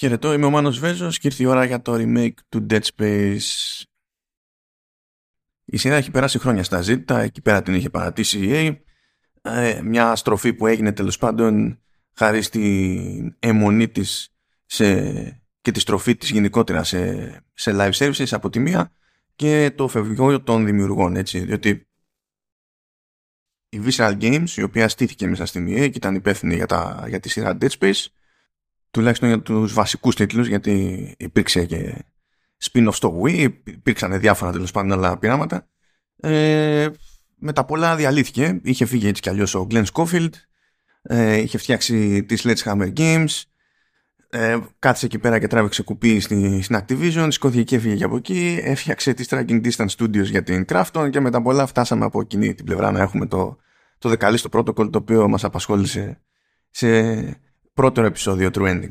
Χαιρετώ, είμαι ο Μάνος Βέζος και ήρθε η ώρα για το remake του Dead Space. Η σειρά έχει περάσει χρόνια στα ζήτα, εκεί πέρα την είχε παρατήσει η EA. Ε, μια στροφή που έγινε τέλος πάντων χάρη στην αιμονή της σε, και τη στροφή της γενικότερα σε, σε live services από τη μία και το φευγό των δημιουργών, έτσι, διότι η Visceral Games, η οποία στήθηκε μέσα στην EA και ήταν υπεύθυνη για, τα, για τη σειρά Dead Space, τουλάχιστον για τους βασικούς τίτλους γιατί υπήρξε και spin-off στο Wii υπήρξαν διάφορα τέλος πάντων άλλα πειράματα. Ε, με τα πολλά διαλύθηκε. Είχε φύγει έτσι κι αλλιώς ο Glenn Schofield ε, είχε φτιάξει τη Sledgehammer Games ε, κάθισε εκεί πέρα και τράβηξε κουπί στη, στην Activision σηκώθηκε και έφυγε από εκεί έφτιαξε τη Striking Distance Studios για την Crafton και με τα πολλά φτάσαμε από εκείνη την πλευρά να έχουμε το, το δεκαλίστο protocol το οποίο μας απασχόλησε σε πρώτο επεισόδιο True Ending.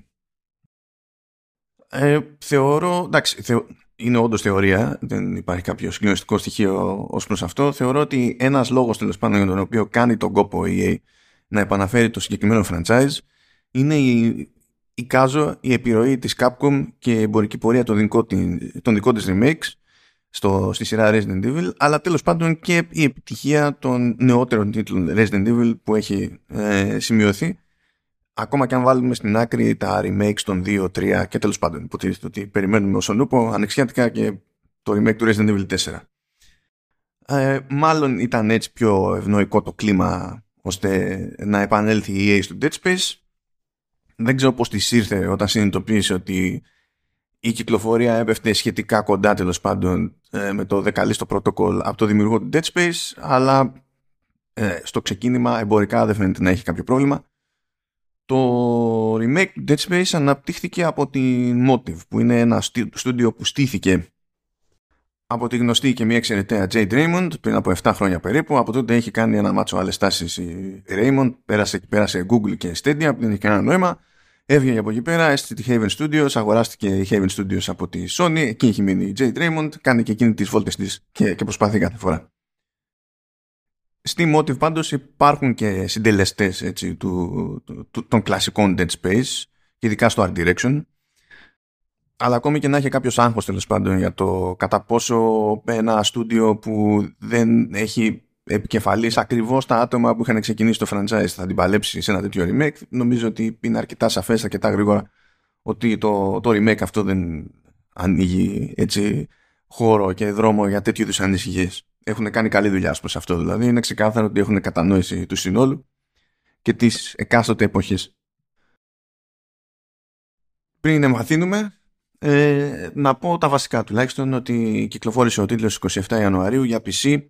Ε, θεωρώ, εντάξει, θεω, είναι όντως θεωρία, δεν υπάρχει κάποιο συγκλονιστικό στοιχείο ως προς αυτό. Θεωρώ ότι ένας λόγος τέλος πάντων για τον οποίο κάνει τον κόπο η EA να επαναφέρει το συγκεκριμένο franchise είναι η, η κάζο, η επιρροή της Capcom και η εμπορική πορεία των δικών, των δικών της remakes στο, στη σειρά Resident Evil αλλά τέλος πάντων και η επιτυχία των νεότερων τίτλων Resident Evil που έχει ε, σημειωθεί ακόμα και αν βάλουμε στην άκρη τα remakes των 2, 3 και τέλος πάντων υποτίθεται ότι περιμένουμε ως ονούπο ανεξιάτικα και το remake του Resident Evil 4. Ε, μάλλον ήταν έτσι πιο ευνοϊκό το κλίμα ώστε να επανέλθει η EA στο Dead Space. Δεν ξέρω πώς της ήρθε όταν συνειδητοποίησε ότι η κυκλοφορία έπεφτε σχετικά κοντά τέλος πάντων ε, με το δεκαλίστο protocol από το δημιουργό του Dead Space αλλά ε, στο ξεκίνημα εμπορικά δεν φαίνεται να έχει κάποιο πρόβλημα το remake του Dead Space αναπτύχθηκε από την Motive που είναι ένα στούντιο που στήθηκε από τη γνωστή και μια εξαιρετέα Jade Raymond πριν από 7 χρόνια περίπου. Από τότε έχει κάνει ένα μάτσο άλλες τάσεις η Raymond. Πέρασε, πέρασε Google και Stadia που δεν έχει κανένα νόημα. Έβγαινε από εκεί πέρα, έστειλε τη Haven Studios, αγοράστηκε η Haven Studios από τη Sony. Εκεί έχει μείνει η Jade Raymond. Κάνει και εκείνη τις βόλτες της και, και προσπαθεί κάθε φορά. Στη Motive πάντως υπάρχουν και συντελεστές έτσι, του, του, των κλασικών Dead Space, ειδικά στο Art Direction. Αλλά ακόμη και να έχει κάποιος άγχος τέλος πάντων για το κατά πόσο ένα στούντιο που δεν έχει επικεφαλής ακριβώς τα άτομα που είχαν ξεκινήσει το franchise θα την παλέψει σε ένα τέτοιο remake, νομίζω ότι είναι αρκετά σαφές, αρκετά γρήγορα ότι το, το remake αυτό δεν ανοίγει έτσι χώρο και δρόμο για τέτοιου είδους ανησυχίες έχουν κάνει καλή δουλειά προς αυτό δηλαδή. Είναι ξεκάθαρο ότι έχουν κατανόηση του συνόλου και της εκάστοτε εποχής. Πριν εμβαθύνουμε, ε, να πω τα βασικά τουλάχιστον ότι κυκλοφόρησε ο τίτλος 27 Ιανουαρίου για PC,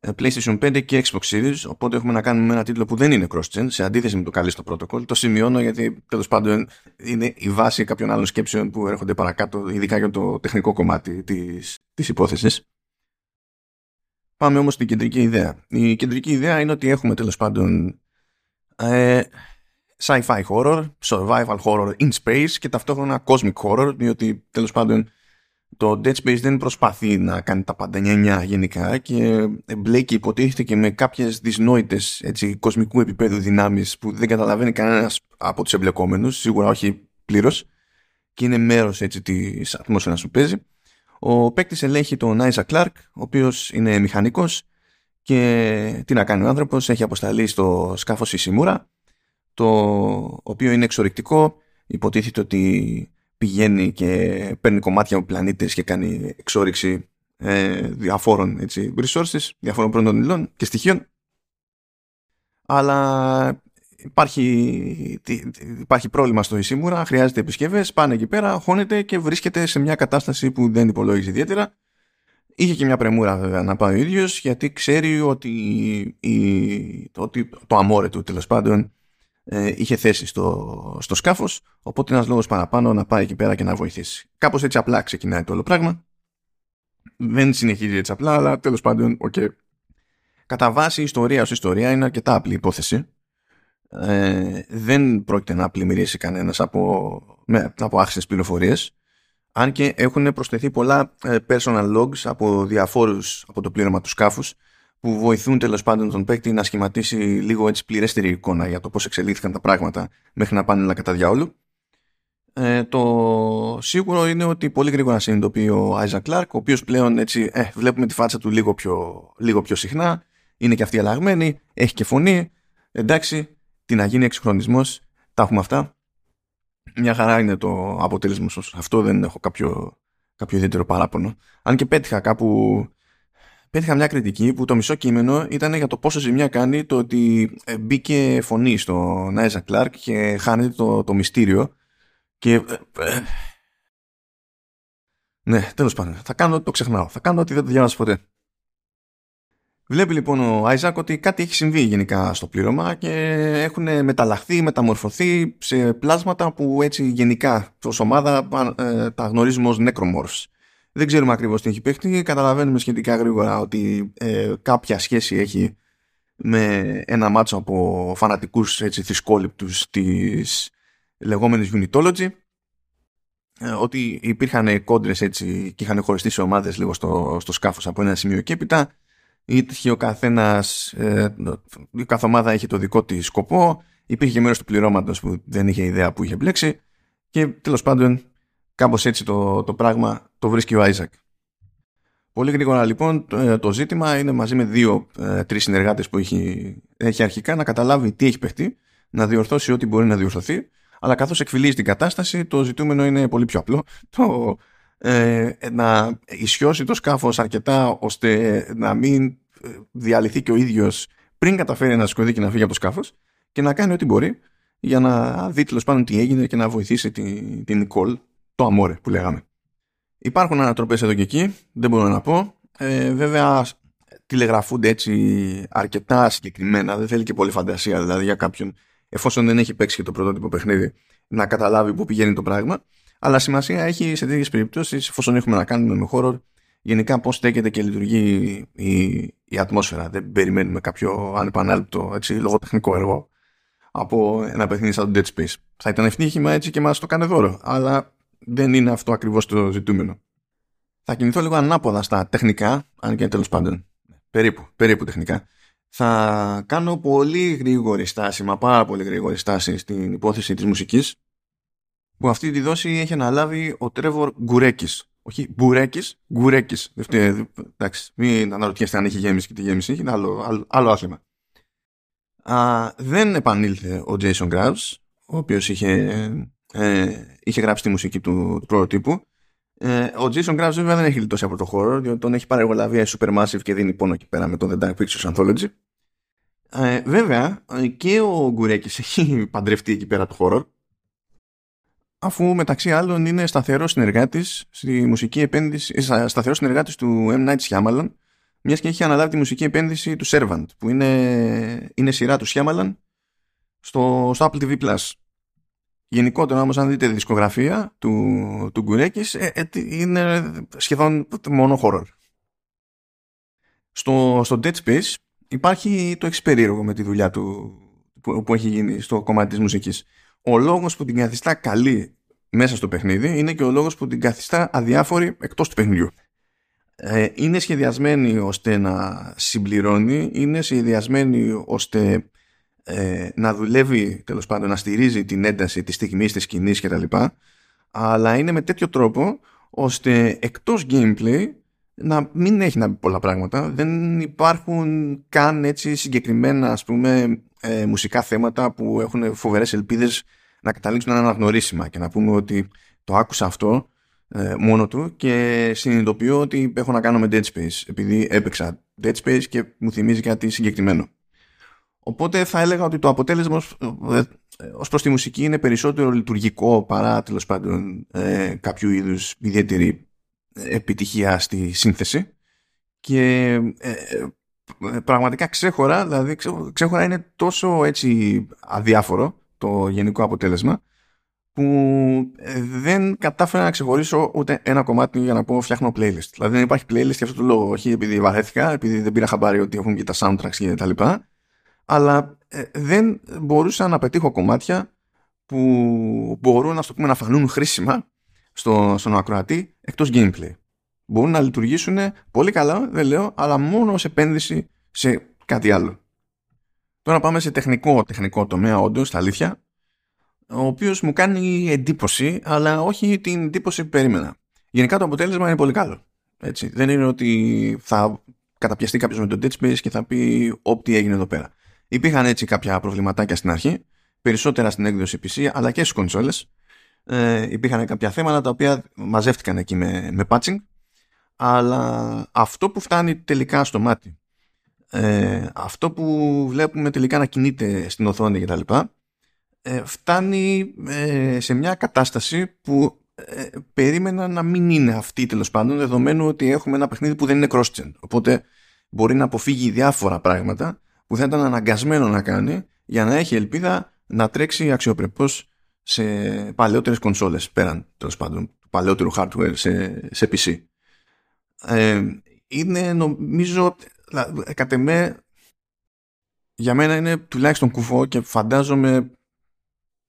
ε, PlayStation 5 και Xbox Series οπότε έχουμε να κάνουμε ένα τίτλο που δεν είναι cross-gen σε αντίθεση με το καλή στο protocol το σημειώνω γιατί τέλος πάντων είναι η βάση κάποιων άλλων σκέψεων που έρχονται παρακάτω ειδικά για το τεχνικό κομμάτι της, της υπόθεσης Πάμε όμως στην κεντρική ιδέα. Η κεντρική ιδέα είναι ότι έχουμε τέλος πάντων ε, sci-fi horror, survival horror in space και ταυτόχρονα cosmic horror, διότι τέλος πάντων το Dead Space δεν προσπαθεί να κάνει τα πάντα νιανιά γενικά και μπλέκει υποτίθεται και με κάποιες δυσνόητες έτσι, κοσμικού επίπεδου δυνάμεις που δεν καταλαβαίνει κανένας από τους εμπλεκόμενους, σίγουρα όχι πλήρως και είναι μέρος έτσι της ατμόσφαιρας που παίζει ο παίκτης ελέγχει τον Άιζα Κλάρκ, ο οποίος είναι μηχανικός και τι να κάνει ο άνθρωπος, έχει αποσταλεί στο σκάφος η Σιμούρα, το οποίο είναι εξορρυκτικό. Υποτίθεται ότι πηγαίνει και παίρνει κομμάτια από πλανήτες και κάνει εξόριξη ε, διαφόρων έτσι, resources, διαφόρων πρώτων υλών και στοιχείων. Αλλά υπάρχει, υπάρχει πρόβλημα στο Ισίμουρα, χρειάζεται επισκευές, πάνε εκεί πέρα, χώνεται και βρίσκεται σε μια κατάσταση που δεν υπολόγιζε ιδιαίτερα. Είχε και μια πρεμούρα βέβαια να πάει ο ίδιος, γιατί ξέρει ότι, η, ότι το αμόρε του τέλος πάντων ε, είχε θέση στο, στο σκάφος. Οπότε ένας λόγος παραπάνω να πάει εκεί πέρα και να βοηθήσει. Κάπως έτσι απλά ξεκινάει το όλο πράγμα. Δεν συνεχίζει έτσι απλά, αλλά τέλος πάντων, okay. Κατά βάση, η ιστορία ως ιστορία είναι αρκετά απλή υπόθεση ε, δεν πρόκειται να πλημμυρίσει κανένας από, με, από άξιες πληροφορίες αν και έχουν προσθεθεί πολλά ε, personal logs από διαφόρους από το πλήρωμα του σκάφους που βοηθούν τέλος πάντων τον παίκτη να σχηματίσει λίγο έτσι πληρέστερη εικόνα για το πώς εξελίχθηκαν τα πράγματα μέχρι να πάνε όλα κατά διάολου. Ε, το σίγουρο είναι ότι πολύ γρήγορα συνειδητοποιεί ο Άιζα Κλάρκ, ο οποίος πλέον έτσι ε, βλέπουμε τη φάτσα του λίγο πιο, λίγο πιο συχνά, είναι και αυτή αλλαγμένη, έχει και φωνή, εντάξει, τι να γίνει εξυγχρονισμός, τα έχουμε αυτά. Μια χαρά είναι το αποτέλεσμα αυτό δεν έχω κάποιο, κάποιο ιδιαίτερο παράπονο. Αν και πέτυχα κάπου πέτυχα μια κριτική που το μισό κείμενο ήταν για το πόσο ζημιά κάνει το ότι ε, μπήκε φωνή στο Νάιζα Κλάρκ και χάνεται το, το μυστήριο. Και ε, ε, ναι τέλος πάντων. Θα κάνω ότι το ξεχνάω. Θα κάνω ότι δεν το διάβασα ποτέ Βλέπει λοιπόν ο Άιζακ ότι κάτι έχει συμβεί γενικά στο πλήρωμα και έχουν μεταλλαχθεί, μεταμορφωθεί σε πλάσματα που έτσι γενικά ως ομάδα τα γνωρίζουμε ως necromorphs. Δεν ξέρουμε ακριβώς τι έχει παίχτη. Καταλαβαίνουμε σχετικά γρήγορα ότι ε, κάποια σχέση έχει με ένα μάτσο από φανατικούς έτσι, θυσκόληπτους της λεγόμενης Unitology ε, ότι υπήρχαν κόντρες έτσι και είχαν χωριστεί σε ομάδες λίγο στο, στο σκάφος από ένα σημείο και έπειτα είχε ο καθένας ε, η κάθε ομάδα είχε το δικό της σκοπό υπήρχε μέρος του πληρώματος που δεν είχε ιδέα που είχε μπλέξει και τέλος πάντων Κάπως έτσι το, το πράγμα το βρίσκει ο Άιζακ. Πολύ γρήγορα λοιπόν το, το ζήτημα είναι μαζί με δύο-τρεις ε, συνεργάτες που έχει, έχει αρχικά να καταλάβει τι έχει παιχτεί, να διορθώσει ό,τι μπορεί να διορθωθεί, αλλά καθώς εκφυλίζει την κατάσταση το ζητούμενο είναι πολύ πιο απλό. Το, ε, να ισιώσει το σκάφος αρκετά ώστε να μην ε, διαλυθεί και ο ίδιος πριν καταφέρει να σηκωθεί και να φύγει από το σκάφος και να κάνει ό,τι μπορεί για να δει τέλος πάντων τι έγινε και να βοηθήσει την, την Νικόλ το αμόρε που λέγαμε. Υπάρχουν ανατροπές εδώ και εκεί, δεν μπορώ να πω. Ε, βέβαια τηλεγραφούνται έτσι αρκετά συγκεκριμένα, δεν θέλει και πολύ φαντασία δηλαδή για κάποιον εφόσον δεν έχει παίξει και το πρωτότυπο παιχνίδι να καταλάβει πού πηγαίνει το πράγμα. Αλλά σημασία έχει σε τέτοιες περιπτώσεις, εφόσον έχουμε να κάνουμε με χώρο, γενικά πώς στέκεται και λειτουργεί η, η ατμόσφαιρα. Δεν περιμένουμε κάποιο ανεπανάληπτο έτσι, λογοτεχνικό έργο από ένα παιχνίδι σαν το Dead Space. Θα ήταν ευτύχημα έτσι και μας το κάνει δώρο. Αλλά δεν είναι αυτό ακριβώς το ζητούμενο. Θα κινηθώ λίγο ανάποδα στα τεχνικά, αν και τέλος πάντων περίπου, περίπου τεχνικά. Θα κάνω πολύ γρήγορη στάση, μα πάρα πολύ γρήγορη στάση στην υπόθεση της μουσικής που αυτή τη δόση έχει αναλάβει ο Τρέβορ Γκουρέκης. Όχι Μπουρέκης, Γκουρέκης. Εντάξει, μην αναρωτιέστε αν έχει γέμιση και τι γέμιση έχει, είναι άλλο, άλλο, άλλο άθλημα. Α, δεν επανήλθε ο Jason Graves, ο οποίος είχε ε, είχε γράψει τη μουσική του, του πρωτοτύπου. Ε, ο Jason Graves βέβαια δεν έχει λιτώσει από το χώρο, διότι τον έχει παρεγολαβεί Supermassive και δίνει πόνο εκεί πέρα με το The Dark Pictures Anthology. Ε, βέβαια και ο Γκουρέκης έχει παντρευτεί εκεί πέρα το χώρο αφού μεταξύ άλλων είναι σταθερό συνεργάτης στη μουσική επένδυση, ε, σταθερό συνεργάτης του M. Night Shyamalan μιας και έχει αναλάβει τη μουσική επένδυση του Servant που είναι, είναι σειρά του Shyamalan στο, στο Apple TV Plus. Γενικότερα όμως αν δείτε τη δισκογραφία του, του Γκουρέκης ε, ε, είναι σχεδόν μόνο horror. Στο, στο Dead Space υπάρχει το εξυπερίεργο με τη δουλειά του που, που έχει γίνει στο κομμάτι της μουσικής. Ο λόγος που την καθιστά καλή μέσα στο παιχνίδι είναι και ο λόγος που την καθιστά αδιάφορη εκτός του παιχνιδιού. Ε, είναι σχεδιασμένη ώστε να συμπληρώνει, είναι σχεδιασμένη ώστε ε, να δουλεύει τέλος πάντων να στηρίζει την ένταση της στιγμή της σκηνής κτλ. Αλλά είναι με τέτοιο τρόπο ώστε εκτός gameplay να μην έχει να πει πολλά πράγματα. Δεν υπάρχουν καν έτσι συγκεκριμένα ας πούμε ε, μουσικά θέματα που έχουν φοβερές ελπίδες να καταλήξουν να αναγνωρίσιμα και να πούμε ότι το άκουσα αυτό ε, μόνο του και συνειδητοποιώ ότι έχω να κάνω με Dead Space επειδή έπαιξα Dead Space και μου θυμίζει κάτι συγκεκριμένο. Οπότε θα έλεγα ότι το αποτέλεσμα ε, ως προς τη μουσική είναι περισσότερο λειτουργικό παρά τέλος πάντων ε, κάποιου είδους ιδιαίτερη επιτυχία στη σύνθεση και ε, ε πραγματικά ξέχωρα, δηλαδή ξέχωρα είναι τόσο έτσι αδιάφορο το γενικό αποτέλεσμα που δεν κατάφερα να ξεχωρίσω ούτε ένα κομμάτι για να πω φτιάχνω playlist. Δηλαδή δεν υπάρχει playlist για αυτό το λόγο, όχι επειδή βαρέθηκα, επειδή δεν πήρα χαμπάρι ότι έχουν και τα soundtracks και τα λοιπά, αλλά ε, δεν μπορούσα να πετύχω κομμάτια που μπορούν να, πούμε, να φανούν χρήσιμα στο, στον ακροατή εκτός gameplay. Μπορούν να λειτουργήσουν πολύ καλά, δεν λέω, αλλά μόνο ως επένδυση σε κάτι άλλο. Τώρα πάμε σε τεχνικό, τεχνικό τομέα, όντως, στα αλήθεια. ο οποίος μου κάνει εντύπωση, αλλά όχι την εντύπωση που περίμενα. Γενικά το αποτέλεσμα είναι πολύ καλό. Έτσι. Δεν είναι ότι θα καταπιαστεί κάποιος με το Dead Space και θα πει ό,τι έγινε εδώ πέρα. Υπήρχαν έτσι κάποια προβληματάκια στην αρχή, περισσότερα στην έκδοση PC αλλά και στις κονσόλες. Ε, υπήρχαν κάποια θέματα τα οποία μαζεύτηκαν εκεί με, με patching αλλά αυτό που φτάνει τελικά στο μάτι ε, αυτό που βλέπουμε τελικά να κινείται στην οθόνη κτλ ε, φτάνει ε, σε μια κατάσταση που ε, περίμενα να μην είναι αυτή τέλος πάντων δεδομένου ότι έχουμε ένα παιχνίδι που δεν είναι cross-gen οπότε μπορεί να αποφύγει διάφορα πράγματα που θα ήταν αναγκασμένο να κάνει για να έχει ελπίδα να τρέξει αξιοπρεπώς σε παλαιότερες κονσόλες πέραν τέλος πάντων του παλαιότερου hardware σε, σε PC. Ε, είναι νομίζω κατ' εμέ για μένα είναι τουλάχιστον κουφό και φαντάζομαι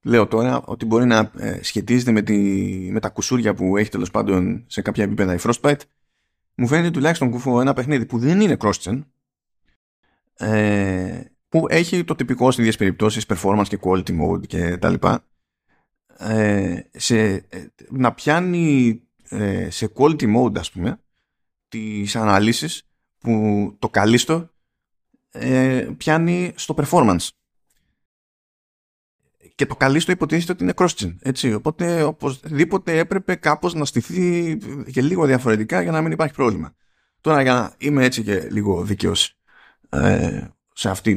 λέω τώρα ότι μπορεί να ε, σχετίζεται με, τη, με τα κουσούρια που έχει τέλος πάντων σε κάποια επίπεδα η Frostbite. Μου φαίνεται τουλάχιστον κουφό ένα παιχνίδι που δεν είναι cross-gen ε, που έχει το τυπικό στις ίδιες περιπτώσεις performance και quality mode και τα λοιπά ε, σε, ε, να πιάνει ε, σε quality mode ας πούμε τις αναλύσεις που το καλύστο ε, πιάνει στο performance. Και το καλύστο υποτίθεται ότι είναι cross-gen έτσι, οπότε οπωσδήποτε έπρεπε κάπως να στηθεί και λίγο διαφορετικά για να μην υπάρχει πρόβλημα. Τώρα για να είμαι έτσι και λίγο δίκαιος ε, σε αυτή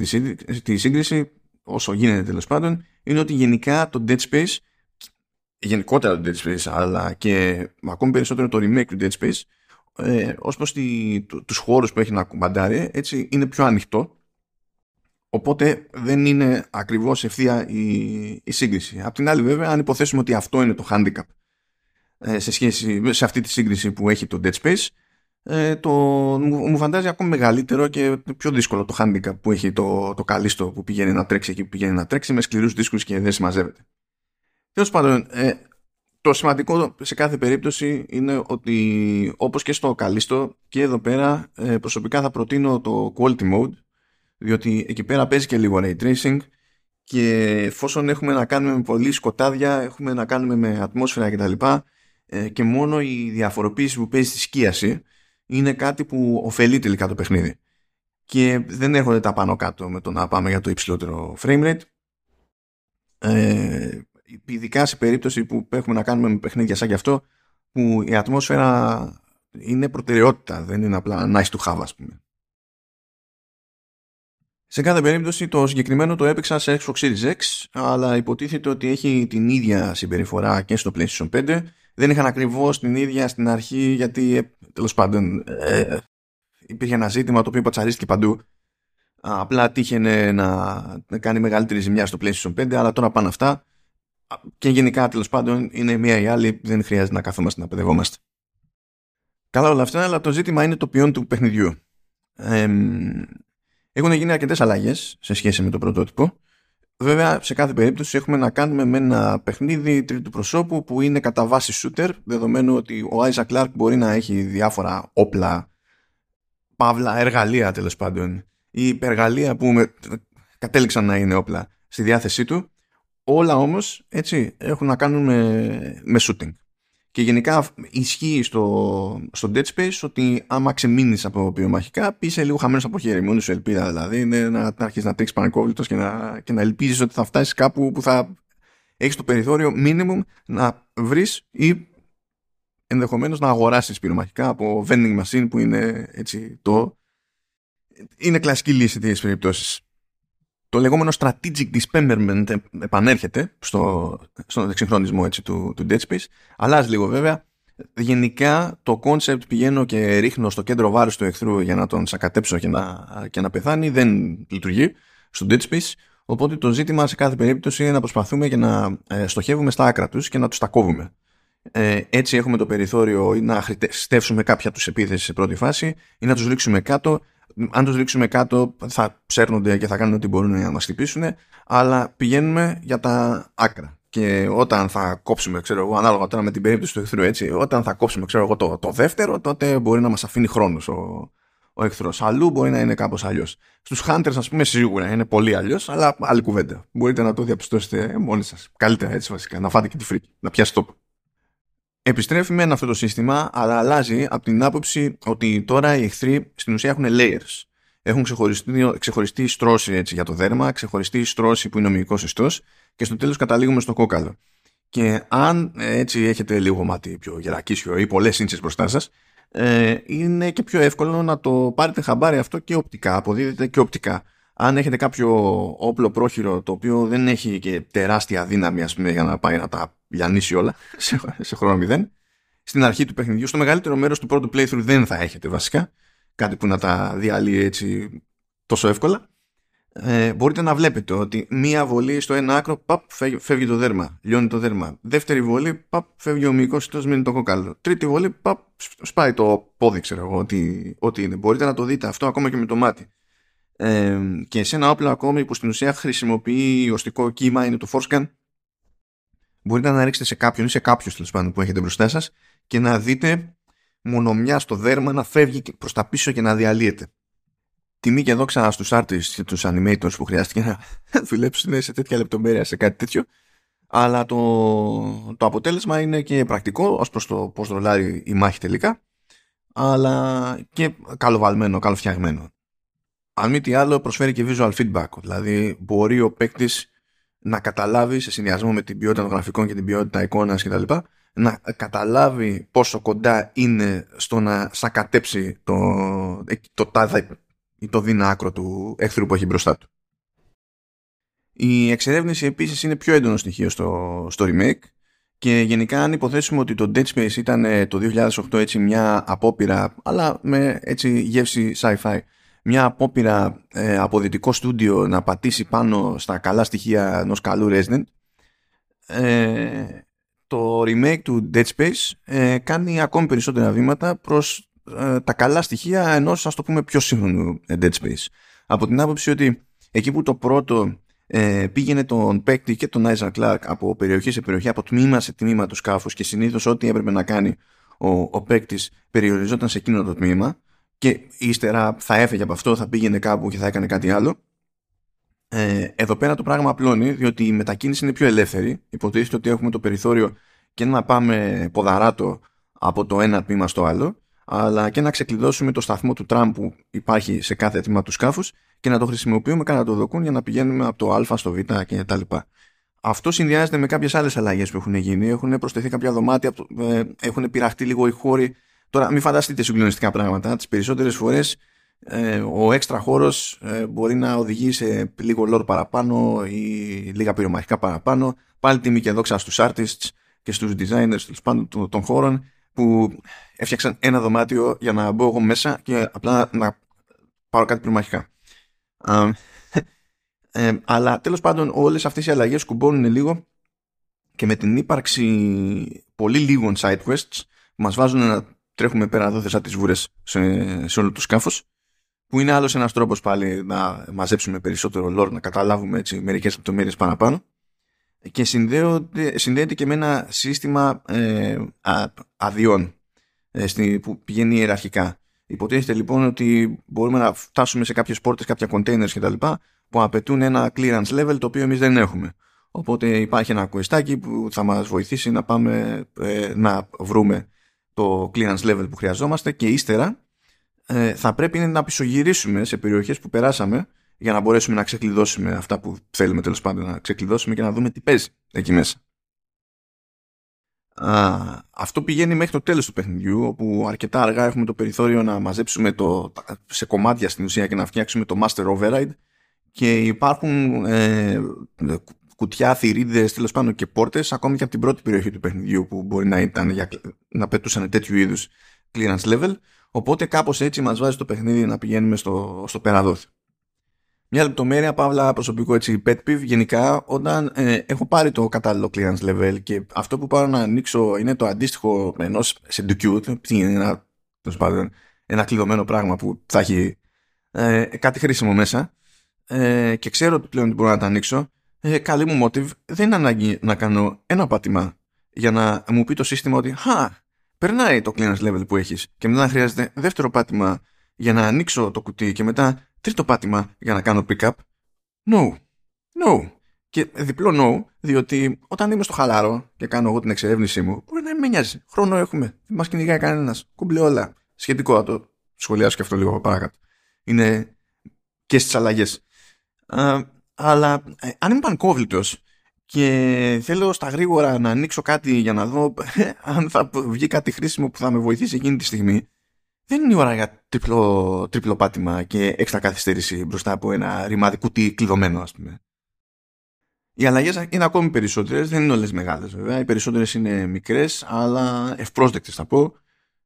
τη σύγκριση όσο γίνεται τέλος πάντων είναι ότι γενικά το Dead Space γενικότερα το Dead Space αλλά και ακόμη περισσότερο το remake του Dead Space ε, ως προς τη, το, τους χώρους που έχει να κουμπαντάρει έτσι είναι πιο ανοιχτό οπότε δεν είναι ακριβώς ευθεία η, η σύγκριση απ' την άλλη βέβαια αν υποθέσουμε ότι αυτό είναι το handicap ε, σε σχέση σε αυτή τη σύγκριση που έχει το Dead Space ε, το, μου, φαντάζει ακόμη μεγαλύτερο και πιο δύσκολο το handicap που έχει το, το καλύστο που πηγαίνει να τρέξει εκεί που πηγαίνει να τρέξει με σκληρούς δίσκους και δεν συμμαζεύεται. Τέλος πάντων, ε, το σημαντικό σε κάθε περίπτωση είναι ότι όπως και στο καλύστο και εδώ πέρα ε, προσωπικά θα προτείνω το quality mode διότι εκεί πέρα παίζει και λίγο ray tracing και εφόσον έχουμε να κάνουμε με πολύ σκοτάδια, έχουμε να κάνουμε με ατμόσφαιρα κτλ. Ε, και μόνο η διαφοροποίηση που παίζει στη σκίαση είναι κάτι που ωφελεί τελικά το παιχνίδι. Και δεν έρχονται τα πάνω κάτω με το να πάμε για το υψηλότερο frame rate. Ε, ειδικά σε περίπτωση που έχουμε να κάνουμε με παιχνίδια σαν και αυτό που η ατμόσφαιρα είναι προτεραιότητα, δεν είναι απλά nice to have ας πούμε. Σε κάθε περίπτωση το συγκεκριμένο το έπαιξα σε Xbox Series X αλλά υποτίθεται ότι έχει την ίδια συμπεριφορά και στο PlayStation 5 δεν είχαν ακριβώς την ίδια στην αρχή γιατί ε, τέλος πάντων ε, υπήρχε ένα ζήτημα το οποίο πατσαρίστηκε παντού. Απλά τύχαινε να, κάνει μεγαλύτερη ζημιά στο PlayStation 5 αλλά τώρα πάνε αυτά και γενικά τέλος πάντων είναι μία ή άλλη δεν χρειάζεται να καθόμαστε να παιδευόμαστε. Καλά όλα αυτά αλλά το ζήτημα είναι το ποιόν του παιχνιδιού. Ε, έχουν γίνει αρκετές αλλαγές σε σχέση με το πρωτότυπο. Βέβαια, σε κάθε περίπτωση έχουμε να κάνουμε με ένα παιχνίδι τρίτου προσώπου που είναι κατά βάση shooter, δεδομένου ότι ο Isaac Clarke μπορεί να έχει διάφορα όπλα, παύλα, εργαλεία τέλος πάντων, ή υπεργαλεία που με, κατέληξαν να είναι όπλα στη διάθεσή του. Όλα όμως, έτσι, έχουν να κάνουν με, με shooting. Και γενικά ισχύει στο, στο Dead Space ότι άμα ξεμείνεις από πυρομαχικά, είσαι λίγο χαμένος από χέρι. Μόνη σου ελπίδα δηλαδή είναι να, να αρχίσεις να τρέξεις πανικόβλητο και να, και να ελπίζεις ότι θα φτάσεις κάπου που θα έχεις το περιθώριο minimum να βρεις ή ενδεχομένως να αγοράσεις πυρομαχικά από vending machine που είναι έτσι το. Είναι κλασική λύση τέτοιες περιπτώσεις το λεγόμενο strategic dismemberment επανέρχεται στο, στον εξυγχρονισμό έτσι, του, του Dead Space. Αλλάζει λίγο βέβαια. Γενικά το concept πηγαίνω και ρίχνω στο κέντρο βάρους του εχθρού για να τον σακατέψω και να, και να πεθάνει δεν λειτουργεί στο Dead Space. Οπότε το ζήτημα σε κάθε περίπτωση είναι να προσπαθούμε και να ε, στοχεύουμε στα άκρα τους και να τους τα κόβουμε. Ε, έτσι έχουμε το περιθώριο ή να στεύσουμε κάποια τους επίθεση σε πρώτη φάση ή να τους ρίξουμε κάτω αν τους ρίξουμε κάτω θα ψέρνονται και θα κάνουν ό,τι μπορούν να μας χτυπήσουν αλλά πηγαίνουμε για τα άκρα και όταν θα κόψουμε ξέρω εγώ ανάλογα τώρα με την περίπτωση του εχθρού έτσι όταν θα κόψουμε ξέρω εγώ το, το δεύτερο τότε μπορεί να μας αφήνει χρόνος ο, ο εχθρός. Αλλού μπορεί να είναι κάπως αλλιώς. Στους Hunters, ας πούμε, σίγουρα είναι πολύ αλλιώς, αλλά άλλη κουβέντα. Μπορείτε να το διαπιστώσετε μόνοι σας. Καλύτερα έτσι βασικά. Να φάτε και τη φρίκη. Να πιάσει τόπο. Επιστρέφει με αυτό το σύστημα, αλλά αλλάζει από την άποψη ότι τώρα οι εχθροί στην ουσία έχουν layers. Έχουν ξεχωριστεί, ξεχωριστή στρώση έτσι, για το δέρμα, ξεχωριστή στρώση που είναι ο μυϊκός ιστός και στο τέλος καταλήγουμε στο κόκαλο. Και αν έτσι έχετε λίγο μάτι πιο γερακίσιο ή πολλές ίντσες μπροστά σας, ε, είναι και πιο εύκολο να το πάρετε χαμπάρι αυτό και οπτικά. Αποδίδεται και οπτικά. Αν έχετε κάποιο όπλο πρόχειρο το οποίο δεν έχει και τεράστια δύναμη ας πούμε, για να πάει να τα λιανίσει όλα σε, σε χρόνο μηδέν, στην αρχή του παιχνιδιού, στο μεγαλύτερο μέρος του πρώτου playthrough δεν θα έχετε βασικά κάτι που να τα διαλύει έτσι τόσο εύκολα ε, μπορείτε να βλέπετε ότι μία βολή στο ένα άκρο, παπ, φεύγει, το δέρμα, λιώνει το δέρμα. Δεύτερη βολή, παπ, φεύγει ο μυϊκό ιστό, μείνει το κοκάλο. Τρίτη βολή, παπ, σπάει το πόδι, ξέρω εγώ, ότι, ότι είναι. Μπορείτε να το δείτε αυτό ακόμα και με το μάτι. Ε, και σε ένα όπλο ακόμη που στην ουσία χρησιμοποιεί οστικό κύμα, είναι το Forscan, μπορείτε να ρίξετε σε κάποιον ή σε κάποιους τέλος πάντων που έχετε μπροστά σας και να δείτε μονομιά στο δέρμα να φεύγει προς τα πίσω και να διαλύεται τιμή και δόξα στους artists και τους animators που χρειάστηκε να δουλέψουν σε τέτοια λεπτομέρεια σε κάτι τέτοιο αλλά το, το αποτέλεσμα είναι και πρακτικό ως προς το πώς ρολάρει η μάχη τελικά αλλά και καλοβαλμένο, καλοφτιαγμένο. Αν μη τι άλλο προσφέρει και visual feedback δηλαδή μπορεί ο παίκτης να καταλάβει σε συνδυασμό με την ποιότητα των γραφικών και την ποιότητα εικόνας κτλ να καταλάβει πόσο κοντά είναι στο να σακατέψει το, το, το, ή το δίνα άκρο του εχθρού που έχει μπροστά του. Η εξερεύνηση επίσης είναι πιο έντονο στοιχείο στο, στο remake και γενικά αν υποθέσουμε ότι το Dead Space ήταν ε, το 2008 έτσι μια απόπειρα αλλά με έτσι γεύση sci-fi μια απόπειρα ε, από δυτικό στούντιο να πατήσει πάνω στα καλά στοιχεία ενός καλού Resident ε, το remake του Dead Space ε, κάνει ακόμη περισσότερα βήματα προς ε, τα καλά στοιχεία ενός ας το πούμε πιο σύγχρονου ε, Dead Space. Από την άποψη ότι εκεί που το πρώτο ε, πήγαινε τον παίκτη και τον Isaac Clark από περιοχή σε περιοχή, από τμήμα σε τμήμα του σκάφους και συνήθως ό,τι έπρεπε να κάνει ο, ο παίκτης περιοριζόταν σε εκείνο το τμήμα και ύστερα θα έφεγε από αυτό, θα πήγαινε κάπου και θα έκανε κάτι άλλο. Ε, εδώ πέρα το πράγμα απλώνει διότι η μετακίνηση είναι πιο ελεύθερη. Υποτίθεται ότι έχουμε το περιθώριο και να πάμε ποδαράτο από το ένα τμήμα στο άλλο αλλά και να ξεκλειδώσουμε το σταθμό του τραμ που υπάρχει σε κάθε τμήμα του σκάφους και να το χρησιμοποιούμε κατά το δοκούν για να πηγαίνουμε από το α στο β και τα λοιπά. Αυτό συνδυάζεται με κάποιες άλλες αλλαγές που έχουν γίνει. Έχουν προσθεθεί κάποια δωμάτια, ε, έχουν πειραχτεί λίγο οι χώροι. Τώρα, μην φανταστείτε συγκλονιστικά πράγματα. Τις περισσότερες φορές ε, ο έξτρα χώρος ε, μπορεί να οδηγεί σε λίγο lore παραπάνω ή λίγα πυρομαχικά παραπάνω. Πάλι τιμή και δόξα στους artists και στους designers των χώρων που έφτιαξαν ένα δωμάτιο για να μπω εγώ μέσα και απλά να πάρω κάτι πλημμαχικά. Ε, αλλά τέλος πάντων όλες αυτές οι αλλαγές κουμπώνουν λίγο και με την ύπαρξη πολύ λίγων side quests μας βάζουν να τρέχουμε πέρα εδώ θεσά τις βούρες σε, σε όλο το σκάφος που είναι άλλος ένας τρόπος πάλι να μαζέψουμε περισσότερο lore, να καταλάβουμε έτσι μερικές λεπτομέρειες παραπάνω και συνδέεται και με ένα σύστημα ε, αδειών ε, που πηγαίνει ιεραρχικά. Υποτίθεται λοιπόν ότι μπορούμε να φτάσουμε σε κάποιες πόρτες, κάποια containers κτλ. που απαιτούν ένα clearance level το οποίο εμείς δεν έχουμε. Οπότε υπάρχει ένα κουεστάκι που θα μας βοηθήσει να πάμε ε, να βρούμε το clearance level που χρειαζόμαστε και ύστερα ε, θα πρέπει να πισωγυρίσουμε σε περιοχές που περάσαμε για να μπορέσουμε να ξεκλειδώσουμε αυτά που θέλουμε τέλος πάντων να ξεκλειδώσουμε και να δούμε τι παίζει εκεί μέσα. Α, αυτό πηγαίνει μέχρι το τέλος του παιχνιδιού όπου αρκετά αργά έχουμε το περιθώριο να μαζέψουμε το, σε κομμάτια στην ουσία και να φτιάξουμε το Master Override και υπάρχουν ε, κουτιά, θηρίδες τέλος πάντων και πόρτες ακόμη και από την πρώτη περιοχή του παιχνιδιού που μπορεί να, ήταν για, να πετούσαν τέτοιου είδους clearance level. Οπότε κάπως έτσι μας βάζει το παιχνίδι να πηγαίνουμε στο, στο περαδόθι μια λεπτομέρεια, παύλα προσωπικό έτσι, pet peeve, γενικά, όταν ε, έχω πάρει το κατάλληλο clearance level και αυτό που πάω να ανοίξω είναι το αντίστοιχο ενός Sendocute, ένα, ένα κλειδωμένο πράγμα που θα έχει ε, κάτι χρήσιμο μέσα. Ε, και ξέρω ότι πλέον μπορώ να το ανοίξω, ε, καλή μου motive δεν είναι ανάγκη να κάνω ένα πάτημα για να μου πει το σύστημα ότι «Χα, περνάει το clearance level που έχεις» και μετά χρειάζεται δεύτερο πάτημα για να ανοίξω το κουτί και μετά τρίτο πάτημα για να κάνω pick-up. No. No. Και διπλό no, διότι όταν είμαι στο χαλάρο και κάνω εγώ την εξερεύνησή μου, μπορεί να μην με νοιάζει. Χρόνο έχουμε. Δεν μας κυνηγάει κανένας. Κούμπλε όλα. Σχετικό, θα το σχολιάσω και αυτό λίγο παρακάτω. Είναι και στις αλλαγές. Αλλά ε, αν είμαι πανκόβλητος και θέλω στα γρήγορα να ανοίξω κάτι για να δω αν θα βγει κάτι χρήσιμο που θα με βοηθήσει εκείνη τη στιγμή, δεν είναι η ώρα για τριπλό, τριπλό πάτημα και έξτρα καθυστέρηση μπροστά από ένα ρημάδι κουτί κλειδωμένο, ας πούμε. Οι αλλαγές είναι ακόμη περισσότερες, δεν είναι όλες μεγάλες βέβαια. Οι περισσότερες είναι μικρές, αλλά ευπρόσδεκτες θα πω.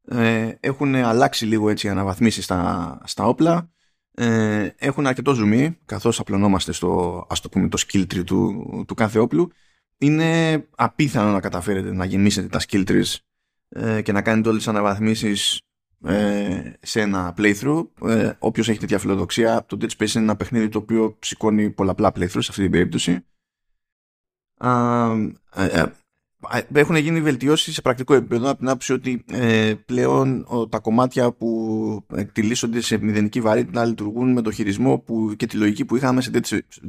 Ε, έχουν αλλάξει λίγο έτσι αναβαθμίσεις στα, στα όπλα. Ε, έχουν αρκετό ζουμί, καθώς απλωνόμαστε στο, ας το πούμε, το skill tree του, του κάθε όπλου. Είναι απίθανο να καταφέρετε να γεμίσετε τα skill trees ε, και να κάνετε όλες τις αναβαθμίσεις ε, σε ένα playthrough. Ε, Όποιος έχει τέτοια φιλοδοξία, το Dead Space είναι ένα παιχνίδι το οποίο σηκώνει πολλαπλά playthroughs σε αυτή την περίπτωση. Ε, ε, έχουν γίνει βελτιώσεις σε πρακτικό επίπεδο από την άποψη ότι ε, πλέον τα κομμάτια που εκτιλήσονται σε μηδενική βαρύτητα λειτουργούν με το χειρισμό που, και τη λογική που είχαμε σε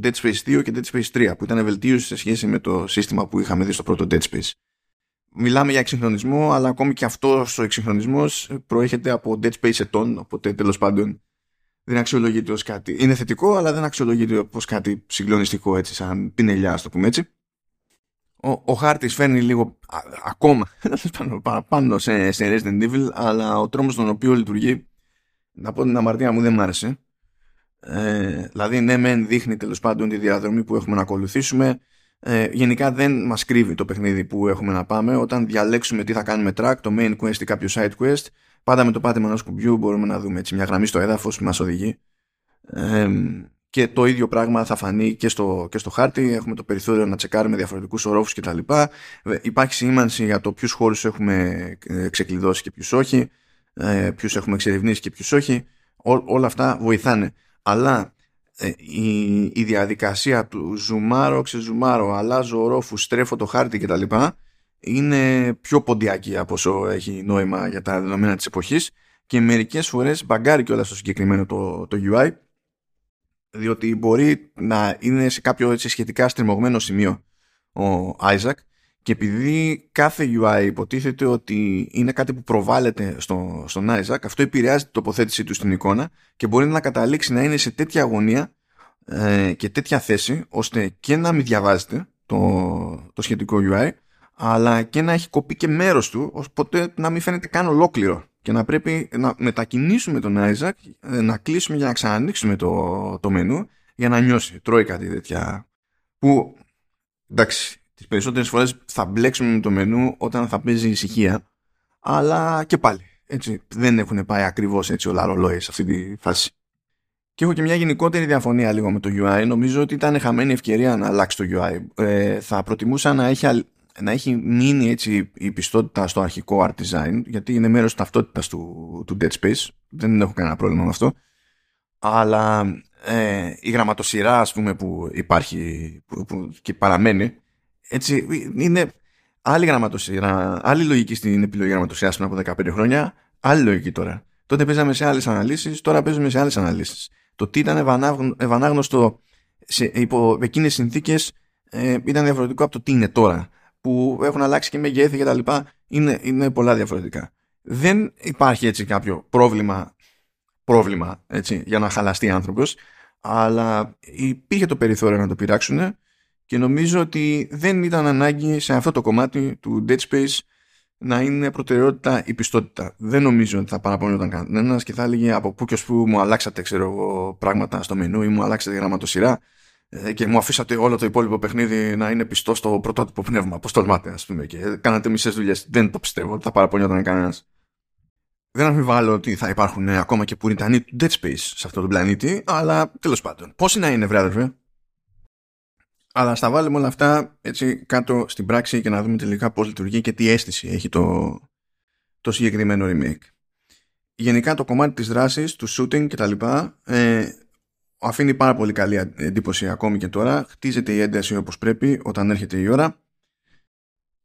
Dead Space 2 και Dead Space 3 που ήταν βελτίωση σε σχέση με το σύστημα που είχαμε δει στο πρώτο Dead Space. Μιλάμε για εξυγχρονισμό, αλλά ακόμη και αυτός ο εξυγχρονισμός προέρχεται από Dead Space ετών, οπότε τέλος πάντων δεν αξιολογείται ως κάτι. Είναι θετικό, αλλά δεν αξιολογείται ως κάτι συγκλονιστικό έτσι, σαν πινελιά, ας το πούμε έτσι ο, ο χάρτης φέρνει λίγο α, ακόμα παραπάνω σε, σε Resident Evil αλλά ο τρόμος τον οποίο λειτουργεί να πω την αμαρτία μου δεν μ' άρεσε. Ε, δηλαδή ναι μεν δείχνει τέλος πάντων τη διαδρομή που έχουμε να ακολουθήσουμε. Ε, γενικά δεν μας κρύβει το παιχνίδι που έχουμε να πάμε. Όταν διαλέξουμε τι θα κάνουμε track το main quest ή κάποιο side quest πάντα με το πάτημα ενός κουμπιού μπορούμε να δούμε έτσι, μια γραμμή στο έδαφος που μας οδηγεί. Ε, και το ίδιο πράγμα θα φανεί και στο, και στο χάρτη. Έχουμε το περιθώριο να τσεκάρουμε διαφορετικούς ορόφους κτλ. Υπάρχει σήμανση για το ποιους χώρους έχουμε ε, ξεκλειδώσει και ποιους όχι, ε, ποιους έχουμε εξερευνήσει και ποιους όχι. όλα αυτά βοηθάνε. Αλλά ε, η, η διαδικασία του ζουμάρω, ξεζουμάρω, αλλάζω ορόφους, στρέφω το χάρτη κτλ. είναι πιο ποντιακή από όσο έχει νόημα για τα δεδομένα της εποχής και μερικές φορές μπαγκάρει όλα στο συγκεκριμένο το, το UI διότι μπορεί να είναι σε κάποιο έτσι, σχετικά στριμωγμένο σημείο ο Isaac και επειδή κάθε UI υποτίθεται ότι είναι κάτι που προβάλλεται στο, στον Isaac αυτό επηρεάζει την τοποθέτησή του στην εικόνα και μπορεί να καταλήξει να είναι σε τέτοια αγωνία ε, και τέτοια θέση ώστε και να μην διαβάζετε το, το σχετικό UI αλλά και να έχει κοπεί και μέρος του οπότε να μην φαίνεται καν ολόκληρο και να πρέπει να μετακινήσουμε τον Isaac, ε, να κλείσουμε για να ξανανοίξουμε το, το μενού για να νιώσει. Τρώει κάτι τέτοια. Που εντάξει, τις περισσότερες φορές θα μπλέξουμε με το μενού όταν θα παίζει ησυχία. Αλλά και πάλι. Έτσι, δεν έχουν πάει ακριβώς έτσι όλα ρολόι σε αυτή τη φάση. Και έχω και μια γενικότερη διαφωνία λίγο με το UI. Νομίζω ότι ήταν χαμένη ευκαιρία να αλλάξει το UI. Ε, θα προτιμούσα να έχει να έχει μείνει έτσι η πιστότητα στο αρχικό art design γιατί είναι μέρος της ταυτότητας του, του Dead Space. Δεν έχω κανένα πρόβλημα με αυτό. Αλλά ε, η γραμματοσυρά ας πούμε που υπάρχει που, που, και παραμένει έτσι είναι άλλη γραμματοσυρά άλλη λογική στην επιλογή γραμματοσυράς πριν από 15 χρόνια άλλη λογική τώρα. Τότε παίζαμε σε άλλες αναλύσεις τώρα παίζουμε σε άλλες αναλύσεις. Το τι ήταν ευανάγνωστο σε, υπό εκείνες συνθήκες ε, ήταν διαφορετικό από το τι είναι τώρα που έχουν αλλάξει και μεγέθη και τα λοιπά είναι, είναι πολλά διαφορετικά. Δεν υπάρχει έτσι κάποιο πρόβλημα, πρόβλημα έτσι, για να χαλαστεί άνθρωπος αλλά υπήρχε το περιθώριο να το πειράξουν και νομίζω ότι δεν ήταν ανάγκη σε αυτό το κομμάτι του Dead Space να είναι προτεραιότητα η πιστότητα. Δεν νομίζω ότι θα παραπονιόταν κανένας και θα έλεγε από πού και ως που μου αλλάξατε ξέρω εγώ, πράγματα στο μενού ή μου αλλάξατε γραμματοσυρά ε, και μου αφήσατε όλο το υπόλοιπο παιχνίδι να είναι πιστό στο πρωτότυπο πνεύμα. Πώς τολμάτε, ας πούμε, και κάνατε μισές δουλειές. Δεν το πιστεύω ότι θα παραπονιόταν κανένας. Δεν αμφιβάλλω ότι θα υπάρχουν ακόμα και πουριτανοί του Dead Space σε αυτόν τον πλανήτη, αλλά τέλος πάντων. Πόσοι να είναι, βράδερφε. Αλλά στα βάλουμε όλα αυτά έτσι κάτω στην πράξη και να δούμε τελικά πώς λειτουργεί και τι αίσθηση έχει το, το συγκεκριμένο remake. Γενικά το κομμάτι της δράσης, του shooting κτλ. Ε, αφήνει πάρα πολύ καλή εντύπωση ακόμη και τώρα. Χτίζεται η ένταση όπως πρέπει όταν έρχεται η ώρα.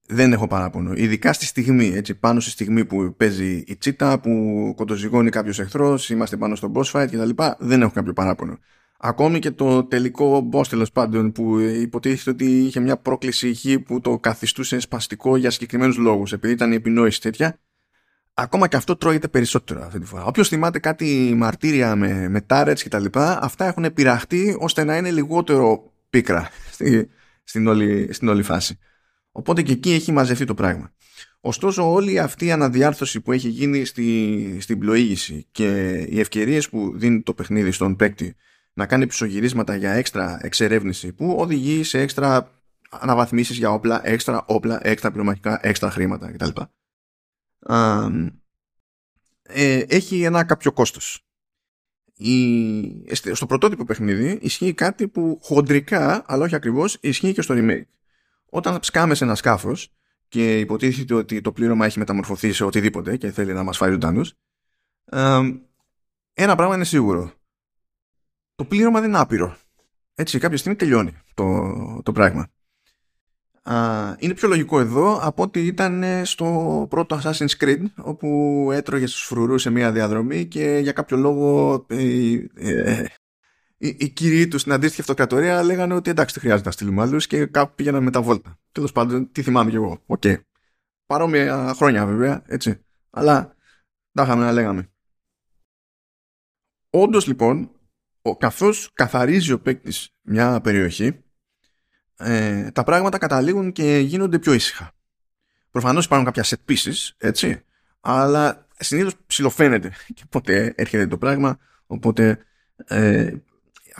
δεν έχω παράπονο. Ειδικά στη στιγμή, έτσι, πάνω στη στιγμή που παίζει η τσίτα, που κοντοζυγώνει κάποιος εχθρός, είμαστε πάνω στο boss fight κτλ. Δεν έχω κάποιο παράπονο. Ακόμη και το τελικό boss τέλος πάντων που υποτίθεται ότι είχε μια πρόκληση ηχή που το καθιστούσε σπαστικό για συγκεκριμένους λόγους, επειδή ήταν η επινόηση τέτοια. Ακόμα και αυτό τρώγεται περισσότερο αυτή τη φορά. Όποιος θυμάται κάτι μαρτύρια με, με τάρετς κτλ., αυτά έχουν πειραχτεί ώστε να είναι λιγότερο πίκρα στην, όλη, στην όλη φάση. Οπότε και εκεί έχει μαζευτεί το πράγμα. Ωστόσο όλη αυτή η αναδιάρθρωση που έχει γίνει στη, στην πλοήγηση και οι ευκαιρίες που δίνει το παιχνίδι στον παίκτη να κάνει πισωγυρίσματα για έξτρα εξερεύνηση που οδηγεί σε έξτρα αναβαθμίσεις για όπλα, έξτρα όπλα, έξτρα πυρομαχικά, έξτρα χρήματα κτλ. Ε, έχει ένα κάποιο κόστος. Η, στο πρωτότυπο παιχνίδι ισχύει κάτι που χοντρικά, αλλά όχι ακριβώς, ισχύει και στο remake. Όταν σκάμε σε ένα σκάφος και υποτίθεται ότι το πλήρωμα έχει μεταμορφωθεί σε οτιδήποτε και θέλει να μας φάει ζωντανούς, ένα πράγμα είναι σίγουρο το πλήρωμα δεν είναι άπειρο. Έτσι, κάποια στιγμή τελειώνει το, το πράγμα. Α, είναι πιο λογικό εδώ από ότι ήταν στο πρώτο Assassin's Creed όπου έτρωγε στους φρουρούς σε μια διαδρομή και για κάποιο λόγο ε, ε, οι, οι κύριοι τους στην αντίστοιχη αυτοκρατορία λέγανε ότι εντάξει δεν χρειάζεται να στείλουμε άλλους και κάπου πήγαιναν με τα βόλτα. Τέλος πάντων, τι θυμάμαι κι εγώ. OK. Okay. Παρόμοια χρόνια βέβαια, έτσι. Αλλά τα είχαμε να λέγαμε. Όντως λοιπόν, ο, καθώς καθαρίζει ο παίκτης μια περιοχή ε, τα πράγματα καταλήγουν και γίνονται πιο ήσυχα. Προφανώς υπάρχουν κάποια set pieces, έτσι, αλλά συνήθως ψηλοφαίνεται και πότε έρχεται το πράγμα, οπότε ε,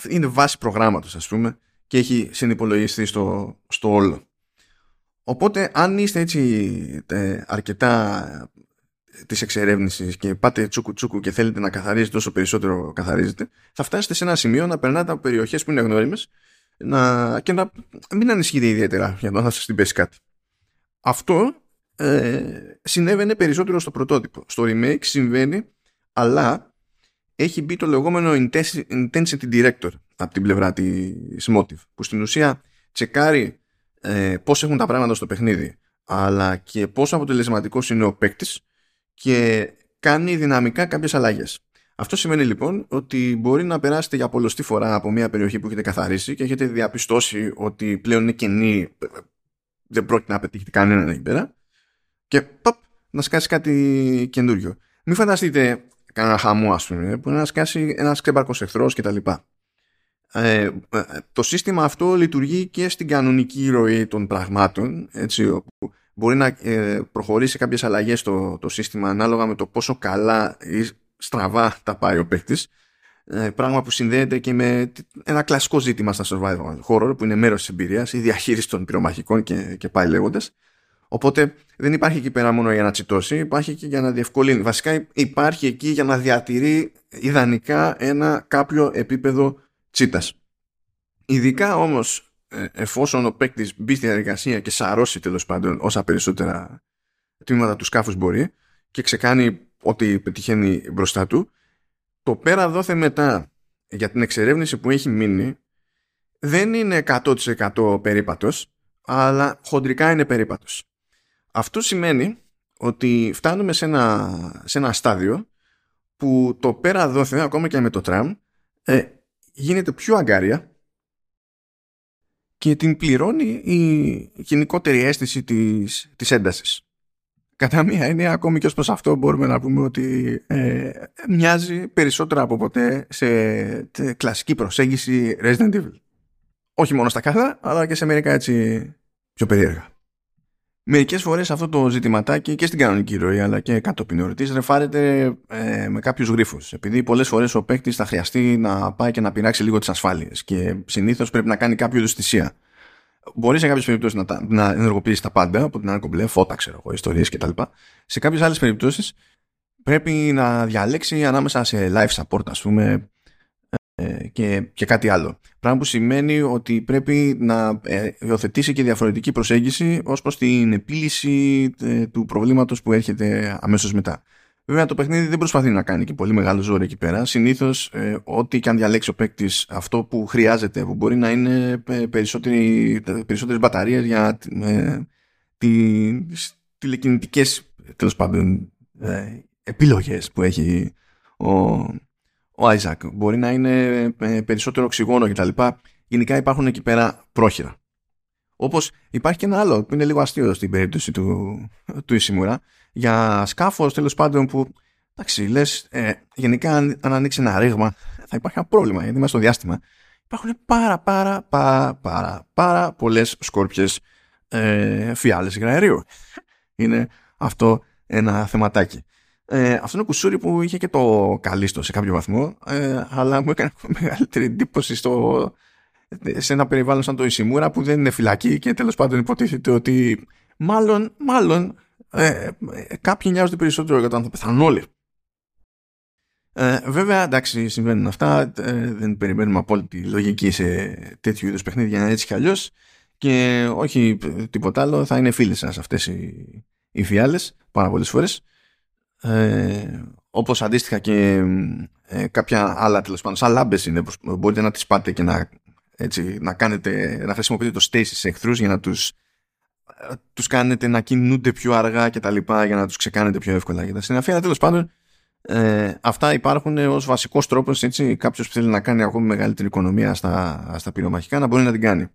είναι βάση προγράμματος ας πούμε και έχει συνυπολογιστεί στο, στο όλο. Οπότε αν είστε έτσι ε, αρκετά της εξερεύνησης και πάτε τσούκου τσούκου και θέλετε να καθαρίζετε όσο περισσότερο καθαρίζετε, θα φτάσετε σε ένα σημείο να περνάτε από περιοχές που είναι γνώριμε να, και να μην ανησυχείτε ιδιαίτερα για να σας την πέσει κάτι. Αυτό ε, συνέβαινε περισσότερο στο πρωτότυπο. Στο remake συμβαίνει, αλλά έχει μπει το λεγόμενο intensity director από την πλευρά της Motive, που στην ουσία τσεκάρει ε, πώς έχουν τα πράγματα στο παιχνίδι, αλλά και πόσο αποτελεσματικός είναι ο παίκτης και κάνει δυναμικά κάποιες αλλαγές. Αυτό σημαίνει λοιπόν ότι μπορεί να περάσετε για πολλωστή φορά από μια περιοχή που έχετε καθαρίσει και έχετε διαπιστώσει ότι πλέον είναι κενή, δεν πρόκειται να πετύχετε κανέναν εκεί πέρα και παπ, να σκάσει κάτι καινούριο. Μην φανταστείτε κανένα χαμό ας πούμε που να σκάσει ένας ξέμπαρκος εχθρός κτλ. Ε, ε, το σύστημα αυτό λειτουργεί και στην κανονική ροή των πραγμάτων έτσι, όπου μπορεί να ε, προχωρήσει κάποιες αλλαγές στο το σύστημα ανάλογα με το πόσο καλά ή στραβά τα πάει ο παίκτης. Ε, πράγμα που συνδέεται και με ένα κλασικό ζήτημα στα survival horror που είναι μέρος της εμπειρίας η διαχείριση των πυρομαχικών και, και πάει λέγοντας. Οπότε δεν υπάρχει εκεί πέρα μόνο για να τσιτώσει υπάρχει και για να διευκολύνει. Βασικά υπάρχει εκεί για να διατηρεί ιδανικά ένα κάποιο επίπεδο τσίτας. Ειδικά όμως ε, εφόσον ο παίκτης μπει στη διαδικασία και σαρώσει τέλος πάντων όσα περισσότερα τμήματα του σκάφους μπορεί και ξεκάνει ό,τι πετυχαίνει μπροστά του, το πέρα δόθε μετά για την εξερεύνηση που έχει μείνει δεν είναι 100% περίπατος, αλλά χοντρικά είναι περίπατος. Αυτό σημαίνει ότι φτάνουμε σε ένα, σε ένα στάδιο που το πέρα δόθε ακόμα και με το τραμ ε, γίνεται πιο αγκάρια και την πληρώνει η γενικότερη αίσθηση της, της έντασης. Κατά μία έννοια, ακόμη και ως προς αυτό μπορούμε να πούμε ότι ε, μοιάζει περισσότερο από ποτέ σε κλασική προσέγγιση Resident Evil. Όχι μόνο στα κάθα, αλλά και σε μερικά έτσι πιο περίεργα. Μερικές φορές αυτό το ζητηματάκι και στην κανονική ροή αλλά και κατόπιν εορτή ρεφάρεται ε, με κάποιους γρήφου. Επειδή πολλές φορές ο παίκτης θα χρειαστεί να πάει και να πειράξει λίγο τις ασφάλειες και συνήθως πρέπει να κάνει κάποιο είδου θυσία. Μπορεί σε κάποιες περιπτώσεις να, να ενεργοποιήσεις τα πάντα από την άρκο φώτα, ξέρω εγώ, ιστορίες κτλ. Σε κάποιες άλλες περιπτώσεις πρέπει να διαλέξει ανάμεσα σε live support, ας πούμε, ε, και, και κάτι άλλο. Πράγμα που σημαίνει ότι πρέπει να ε, υιοθετήσει και διαφορετική προσέγγιση ως προς την επίλυση ε, του προβλήματος που έρχεται αμέσως μετά. Βέβαια το παιχνίδι δεν προσπαθεί να κάνει και πολύ μεγάλο ζόρι εκεί πέρα. Συνήθως, ε, ό,τι και αν διαλέξει ο παίκτης, αυτό που χρειάζεται, που μπορεί να είναι περισσότερες μπαταρίες για ε, τις τηλεκινητικές τέλος πάντων ε, επιλογές που έχει ο, ο Άιζακ. Μπορεί να είναι ε, περισσότερο οξυγόνο κτλ. Γενικά υπάρχουν εκεί πέρα πρόχειρα. Όπως υπάρχει και ένα άλλο που είναι λίγο αστείο στην περίπτωση του, του Ισημούρα για σκάφος τέλος πάντων που εντάξει λες ε, γενικά αν, αν ανοίξει ένα ρήγμα θα υπάρχει ένα πρόβλημα γιατί είμαστε στο διάστημα υπάρχουν πάρα πάρα πάρα πάρα, πάρα πολλές σκόρπιες ε, φιάλες υγραερίου. Είναι αυτό ένα θεματάκι. Ε, αυτό είναι κουσούρι που είχε και το καλύστο σε κάποιο βαθμό, ε, αλλά μου έκανε μεγαλύτερη εντύπωση στο, σε ένα περιβάλλον σαν το Ισημούρα που δεν είναι φυλακή και τέλος πάντων υποτίθεται ότι μάλλον, μάλλον ε, κάποιοι νοιάζονται περισσότερο για το αν θα πεθάνουν όλοι. Ε, βέβαια, εντάξει, συμβαίνουν αυτά. Ε, δεν περιμένουμε απόλυτη λογική σε τέτοιου είδους παιχνίδια έτσι κι αλλιώς. Και όχι τίποτα άλλο, θα είναι φίλοι σας αυτές οι, οι φιάλες πάρα πολλές φορές. Ε, Όπως αντίστοιχα και ε, κάποια άλλα τέλος πάντων, σαν λάμπες είναι, μπορείτε να τις πάτε και να, έτσι, να, κάνετε, να χρησιμοποιείτε το stasis σε εχθρού για να τους τους κάνετε να κινούνται πιο αργά και τα λοιπά για να τους ξεκάνετε πιο εύκολα για τα συναφή. τέλος πάντων ε, αυτά υπάρχουν ως βασικός τρόπος έτσι κάποιος που θέλει να κάνει ακόμη μεγαλύτερη οικονομία στα, στα πυρομαχικά να μπορεί να την κάνει.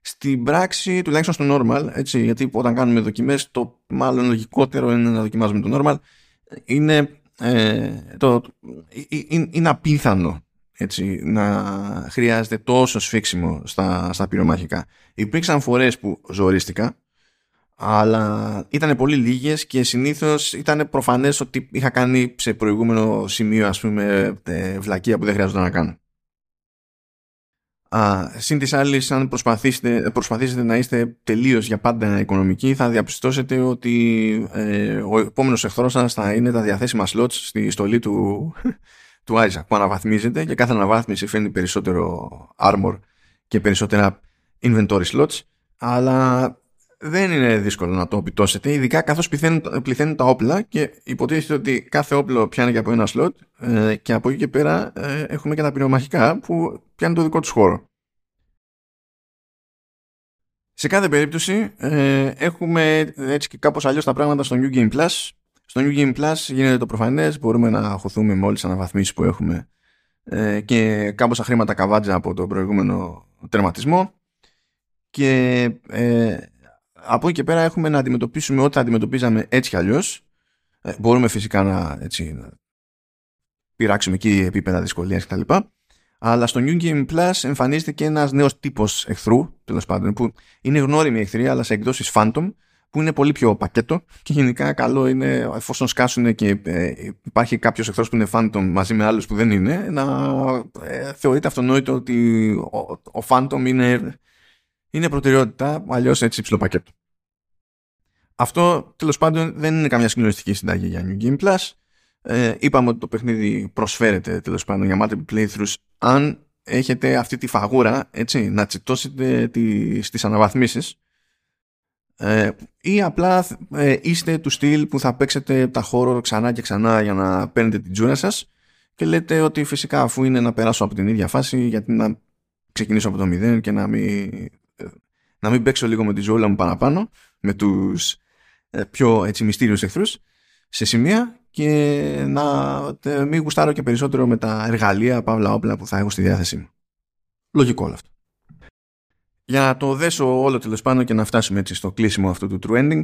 Στην πράξη, τουλάχιστον στο normal, έτσι, γιατί όταν κάνουμε δοκιμές το μάλλον λογικότερο είναι να δοκιμάζουμε το normal, είναι, ε, το, είναι, είναι απίθανο έτσι, να χρειάζεται τόσο σφίξιμο στα, στα πυρομαχικά. Υπήρξαν φορές που ζορίστηκα αλλά ήταν πολύ λίγες και συνήθως ήταν προφανές ότι είχα κάνει σε προηγούμενο σημείο ας πούμε ε, βλακεία που δεν χρειάζεται να κάνω. Α, συν της άλλης αν προσπαθήσετε, προσπαθήσετε να είστε τελείως για πάντα οικονομικοί θα διαπιστώσετε ότι ε, ο επόμενος εχθρός σας θα είναι τα διαθέσιμα slots στη στολή του, του Isaac που αναβαθμίζεται και κάθε αναβάθμιση φέρνει περισσότερο armor και περισσότερα inventory slots αλλά δεν είναι δύσκολο να το οπιτώσετε, ειδικά καθώς πληθαίνουν, τα όπλα και υποτίθεται ότι κάθε όπλο πιάνει και από ένα σλότ ε, και από εκεί και πέρα ε, έχουμε και τα πυρομαχικά που πιάνουν το δικό τους χώρο. Σε κάθε περίπτωση ε, έχουμε έτσι και κάπως αλλιώς τα πράγματα στο New Game Plus. Στο New Game Plus γίνεται το προφανές, μπορούμε να χωθούμε με όλες τις αναβαθμίσεις που έχουμε ε, και κάμποσα χρήματα καβάτζα από τον προηγούμενο τερματισμό και ε, από εκεί και πέρα έχουμε να αντιμετωπίσουμε ό,τι αντιμετωπίζαμε έτσι κι αλλιώς. Ε, μπορούμε φυσικά να, έτσι, να πειράξουμε εκεί επίπεδα δυσκολίας κτλ. Αλλά στο New Game Plus εμφανίζεται και ένας νέος τύπος εχθρού, τέλος πάντων, που είναι γνώριμοι εχθροί, αλλά σε εκδόσεις Phantom, που είναι πολύ πιο πακέτο και γενικά καλό είναι εφόσον σκάσουν και ε, υπάρχει κάποιος εχθρός που είναι Phantom μαζί με άλλους που δεν είναι, να ε, θεωρείται αυτονόητο ότι ο, ο Phantom είναι είναι προτεραιότητα, αλλιώς έτσι υψηλό πακέτο. Αυτό τέλος πάντων δεν είναι καμιά συγκλονιστική συνταγή για New Game Plus. Ε, είπαμε ότι το παιχνίδι προσφέρεται τέλος πάντων για multiple playthroughs αν έχετε αυτή τη φαγούρα έτσι, να τσιτώσετε τις, τις αναβαθμίσεις ε, ή απλά ε, είστε του στυλ που θα παίξετε τα χώρο ξανά και ξανά για να παίρνετε την τζούρα σας και λέτε ότι φυσικά αφού είναι να περάσω από την ίδια φάση γιατί να ξεκινήσω από το μηδέν και να μην να μην παίξω λίγο με τη ζώλα μου παραπάνω, με τους ε, πιο έτσι μυστήριους εχθρούς σε σημεία και να μην γουστάρω και περισσότερο με τα εργαλεία, παύλα όπλα που θα έχω στη διάθεσή μου. Λογικό όλο αυτό. Για να το δέσω όλο τέλος πάνω και να φτάσουμε έτσι στο κλείσιμο αυτού του true ending,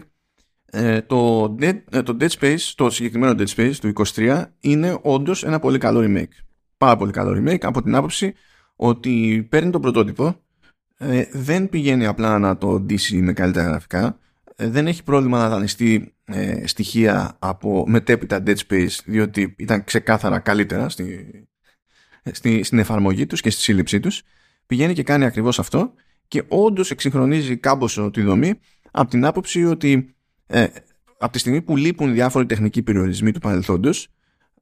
ε, το, Dead, ε, το Dead Space, το συγκεκριμένο Dead Space του 23 είναι όντως ένα πολύ καλό remake. Πάρα πολύ καλό remake από την άποψη ότι παίρνει το πρωτότυπο ε, δεν πηγαίνει απλά να το ντύσει με καλύτερα γραφικά. Ε, δεν έχει πρόβλημα να δανειστεί ε, στοιχεία από μετέπειτα Dead Space διότι ήταν ξεκάθαρα καλύτερα στη, στη, στην εφαρμογή τους και στη σύλληψή τους. Πηγαίνει και κάνει ακριβώς αυτό και όντως εξυγχρονίζει κάμποσο τη δομή από την άποψη ότι ε, από τη στιγμή που λείπουν διάφοροι τεχνικοί περιορισμοί του παρελθόντος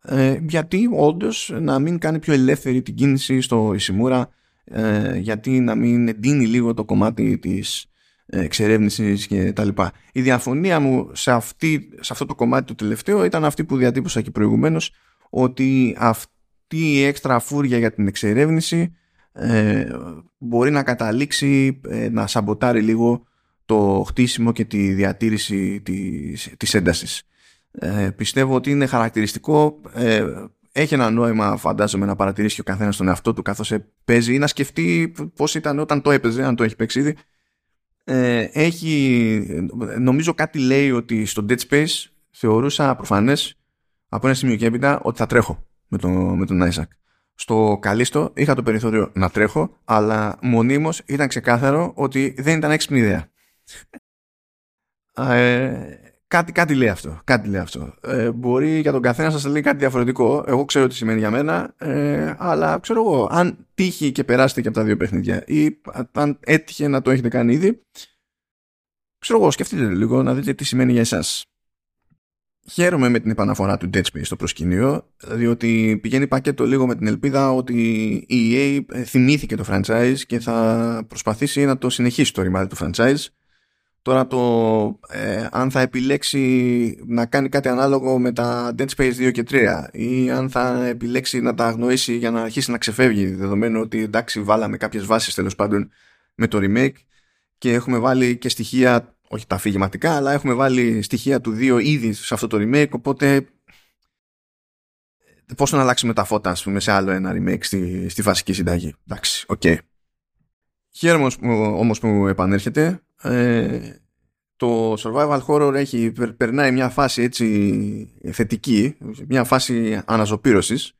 ε, γιατί όντως να μην κάνει πιο ελεύθερη την κίνηση στο Ισημούρα ε, γιατί να μην εντείνει λίγο το κομμάτι της εξερεύνησης και τα λοιπά. Η διαφωνία μου σε, αυτή, σε αυτό το κομμάτι το τελευταίο ήταν αυτή που διατύπωσα και προηγουμένως ότι αυτή η έξτρα φούρια για την εξερεύνηση ε, μπορεί να καταλήξει ε, να σαμποτάρει λίγο το χτίσιμο και τη διατήρηση της, της έντασης. Ε, πιστεύω ότι είναι χαρακτηριστικό ε, έχει ένα νόημα φαντάζομαι να παρατηρήσει και ο καθένας τον εαυτό του καθώς παίζει ή να σκεφτεί πώς ήταν όταν το έπαιζε αν το έχει παίξει ήδη. Ε, έχει νομίζω κάτι λέει ότι στο Dead Space θεωρούσα προφανές από ένα σημείο και έπειτα ότι θα τρέχω με, το, με τον Isaac. Στο καλίστο είχα το περιθώριο να τρέχω αλλά μονίμως ήταν ξεκάθαρο ότι δεν ήταν έξυπνη ιδέα. Ε, κάτι, κάτι λέει αυτό. Κάτι λέει αυτό. Ε, μπορεί για τον καθένα σας λέει κάτι διαφορετικό. Εγώ ξέρω τι σημαίνει για μένα. Ε, αλλά ξέρω εγώ, αν τύχει και περάσετε και από τα δύο παιχνίδια ή αν έτυχε να το έχετε κάνει ήδη, ξέρω εγώ, σκεφτείτε λίγο να δείτε τι σημαίνει για εσάς. Χαίρομαι με την επαναφορά του Dead Space στο προσκυνείο, διότι πηγαίνει πακέτο λίγο με την ελπίδα ότι η EA θυμήθηκε το franchise και θα προσπαθήσει να το συνεχίσει το ρημάδι του franchise Τώρα το ε, αν θα επιλέξει να κάνει κάτι ανάλογο με τα Dead Space 2 και 3 ή αν θα επιλέξει να τα αγνοήσει για να αρχίσει να ξεφεύγει δεδομένου ότι εντάξει βάλαμε κάποιες βάσεις τέλος πάντων με το remake και έχουμε βάλει και στοιχεία όχι τα αφηγηματικά αλλά έχουμε βάλει στοιχεία του 2 ήδη σε αυτό το remake οπότε πώς να αλλάξουμε τα φώτα ας πούμε σε άλλο ένα remake στη, στη βασική συνταγή εντάξει, OK okay. Χαίρομαι όμως που επανέρχεται ε, το survival horror έχει, περνάει μια φάση έτσι θετική, μια φάση αναζωπήρωσης.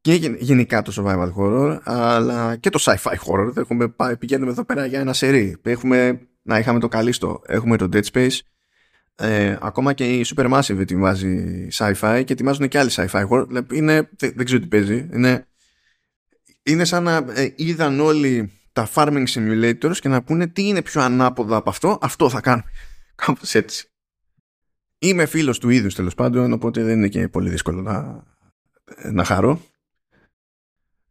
Και γενικά το survival horror αλλά και το sci-fi horror. Έχουμε, πηγαίνουμε εδώ πέρα για ένα σερί. Έχουμε, να είχαμε το καλίστο έχουμε το Dead Space. Ε, ακόμα και η Supermassive ετοιμάζει sci-fi και ετοιμάζουν και άλλοι sci-fi horror. Είναι, δεν, ξέρω τι παίζει. Είναι, είναι σαν να ε, είδαν όλοι τα farming simulators και να πούνε τι είναι πιο ανάποδο από αυτό, αυτό θα κάνουμε. Κάπως έτσι. Είμαι φίλος του είδους τέλος πάντων, οπότε δεν είναι και πολύ δύσκολο να, να χαρώ.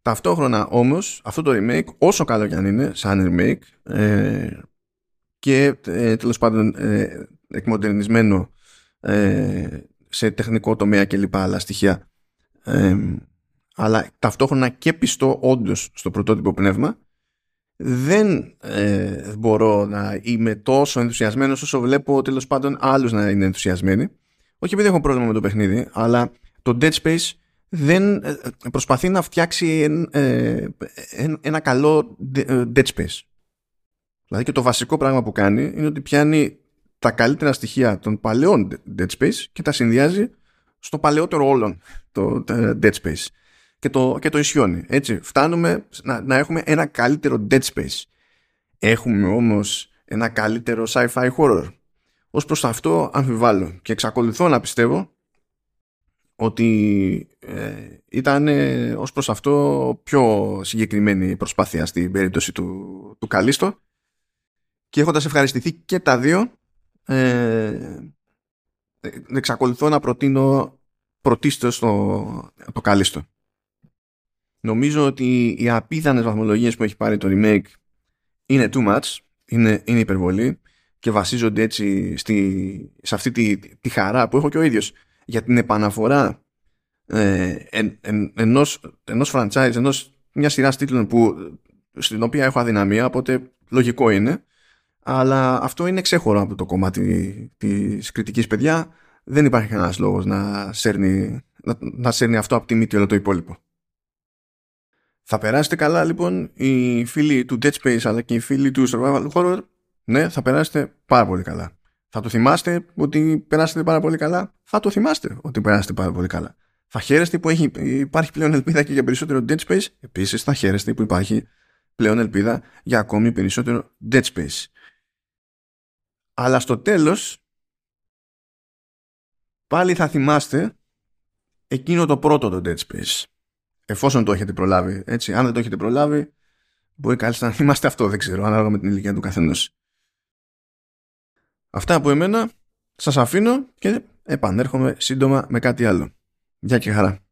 Ταυτόχρονα όμως αυτό το remake όσο καλό και αν είναι σαν remake ε, και ε, τέλος πάντων ε, εκμοντερνισμένο ε, σε τεχνικό τομέα και λοιπά άλλα στοιχεία ε, αλλά ταυτόχρονα και πιστό όντως στο πρωτότυπο πνεύμα δεν ε, μπορώ να είμαι τόσο ενθουσιασμένος όσο βλέπω τέλος πάντων άλλους να είναι ενθουσιασμένοι. Όχι επειδή έχω πρόβλημα με το παιχνίδι, αλλά το Dead Space δεν ε, προσπαθεί να φτιάξει ε, ένα καλό Dead Space. Δηλαδή και το βασικό πράγμα που κάνει είναι ότι πιάνει τα καλύτερα στοιχεία των παλαιών Dead Space και τα συνδυάζει στο παλαιότερο όλων το Dead Space και το, και το ισιώνει. Έτσι, φτάνουμε να, να έχουμε ένα καλύτερο Dead Space. Έχουμε όμως ένα καλύτερο sci-fi horror. Ως προς αυτό αμφιβάλλω και εξακολουθώ να πιστεύω ότι ε, ήταν ε, ως προς αυτό πιο συγκεκριμένη προσπάθεια στην περίπτωση του, του Καλίστο και έχοντας ευχαριστηθεί και τα δύο ε, εξακολουθώ να προτείνω πρωτίστως το, το Καλίστο. Νομίζω ότι οι απίθανες βαθμολογίες που έχει πάρει το remake είναι too much, είναι, είναι υπερβολή και βασίζονται έτσι στη, σε αυτή τη, τη χαρά που έχω και ο ίδιος για την επαναφορά ε, εν, εν, ενός, ενός franchise, ενός μια σειρά τίτλων που, στην οποία έχω αδυναμία, οπότε λογικό είναι. Αλλά αυτό είναι ξέχωρο από το κομμάτι της κριτικής παιδιά. Δεν υπάρχει κανένας λόγος να σέρνει, να, να σέρνει αυτό από τη μύτη όλο το υπόλοιπο. Θα περάσετε καλά λοιπόν οι φίλοι του Dead Space αλλά και οι φίλοι του Survival Horror. Ναι, θα περάσετε πάρα πολύ καλά. Θα το θυμάστε ότι περάσετε πάρα πολύ καλά; Θα το θυμάστε ότι περάσετε πάρα πολύ καλά. Θα χαίρεστε που έχει, υπάρχει πλέον ελπίδα και για περισσότερο Dead Space; Επίσης θα χαίρεστε που υπάρχει πλέον ελπίδα για ακόμη περισσότερο Dead Space. Αλλά στο τέλος πάλι θα θυμάστε εκείνο το πρώτο το Dead Space εφόσον το έχετε προλάβει. Έτσι. Αν δεν το έχετε προλάβει, μπορεί κάλλιστα να είμαστε αυτό, δεν ξέρω, ανάλογα με την ηλικία του καθενός. Αυτά από εμένα. Σας αφήνω και επανέρχομαι σύντομα με κάτι άλλο. Γεια και χαρά.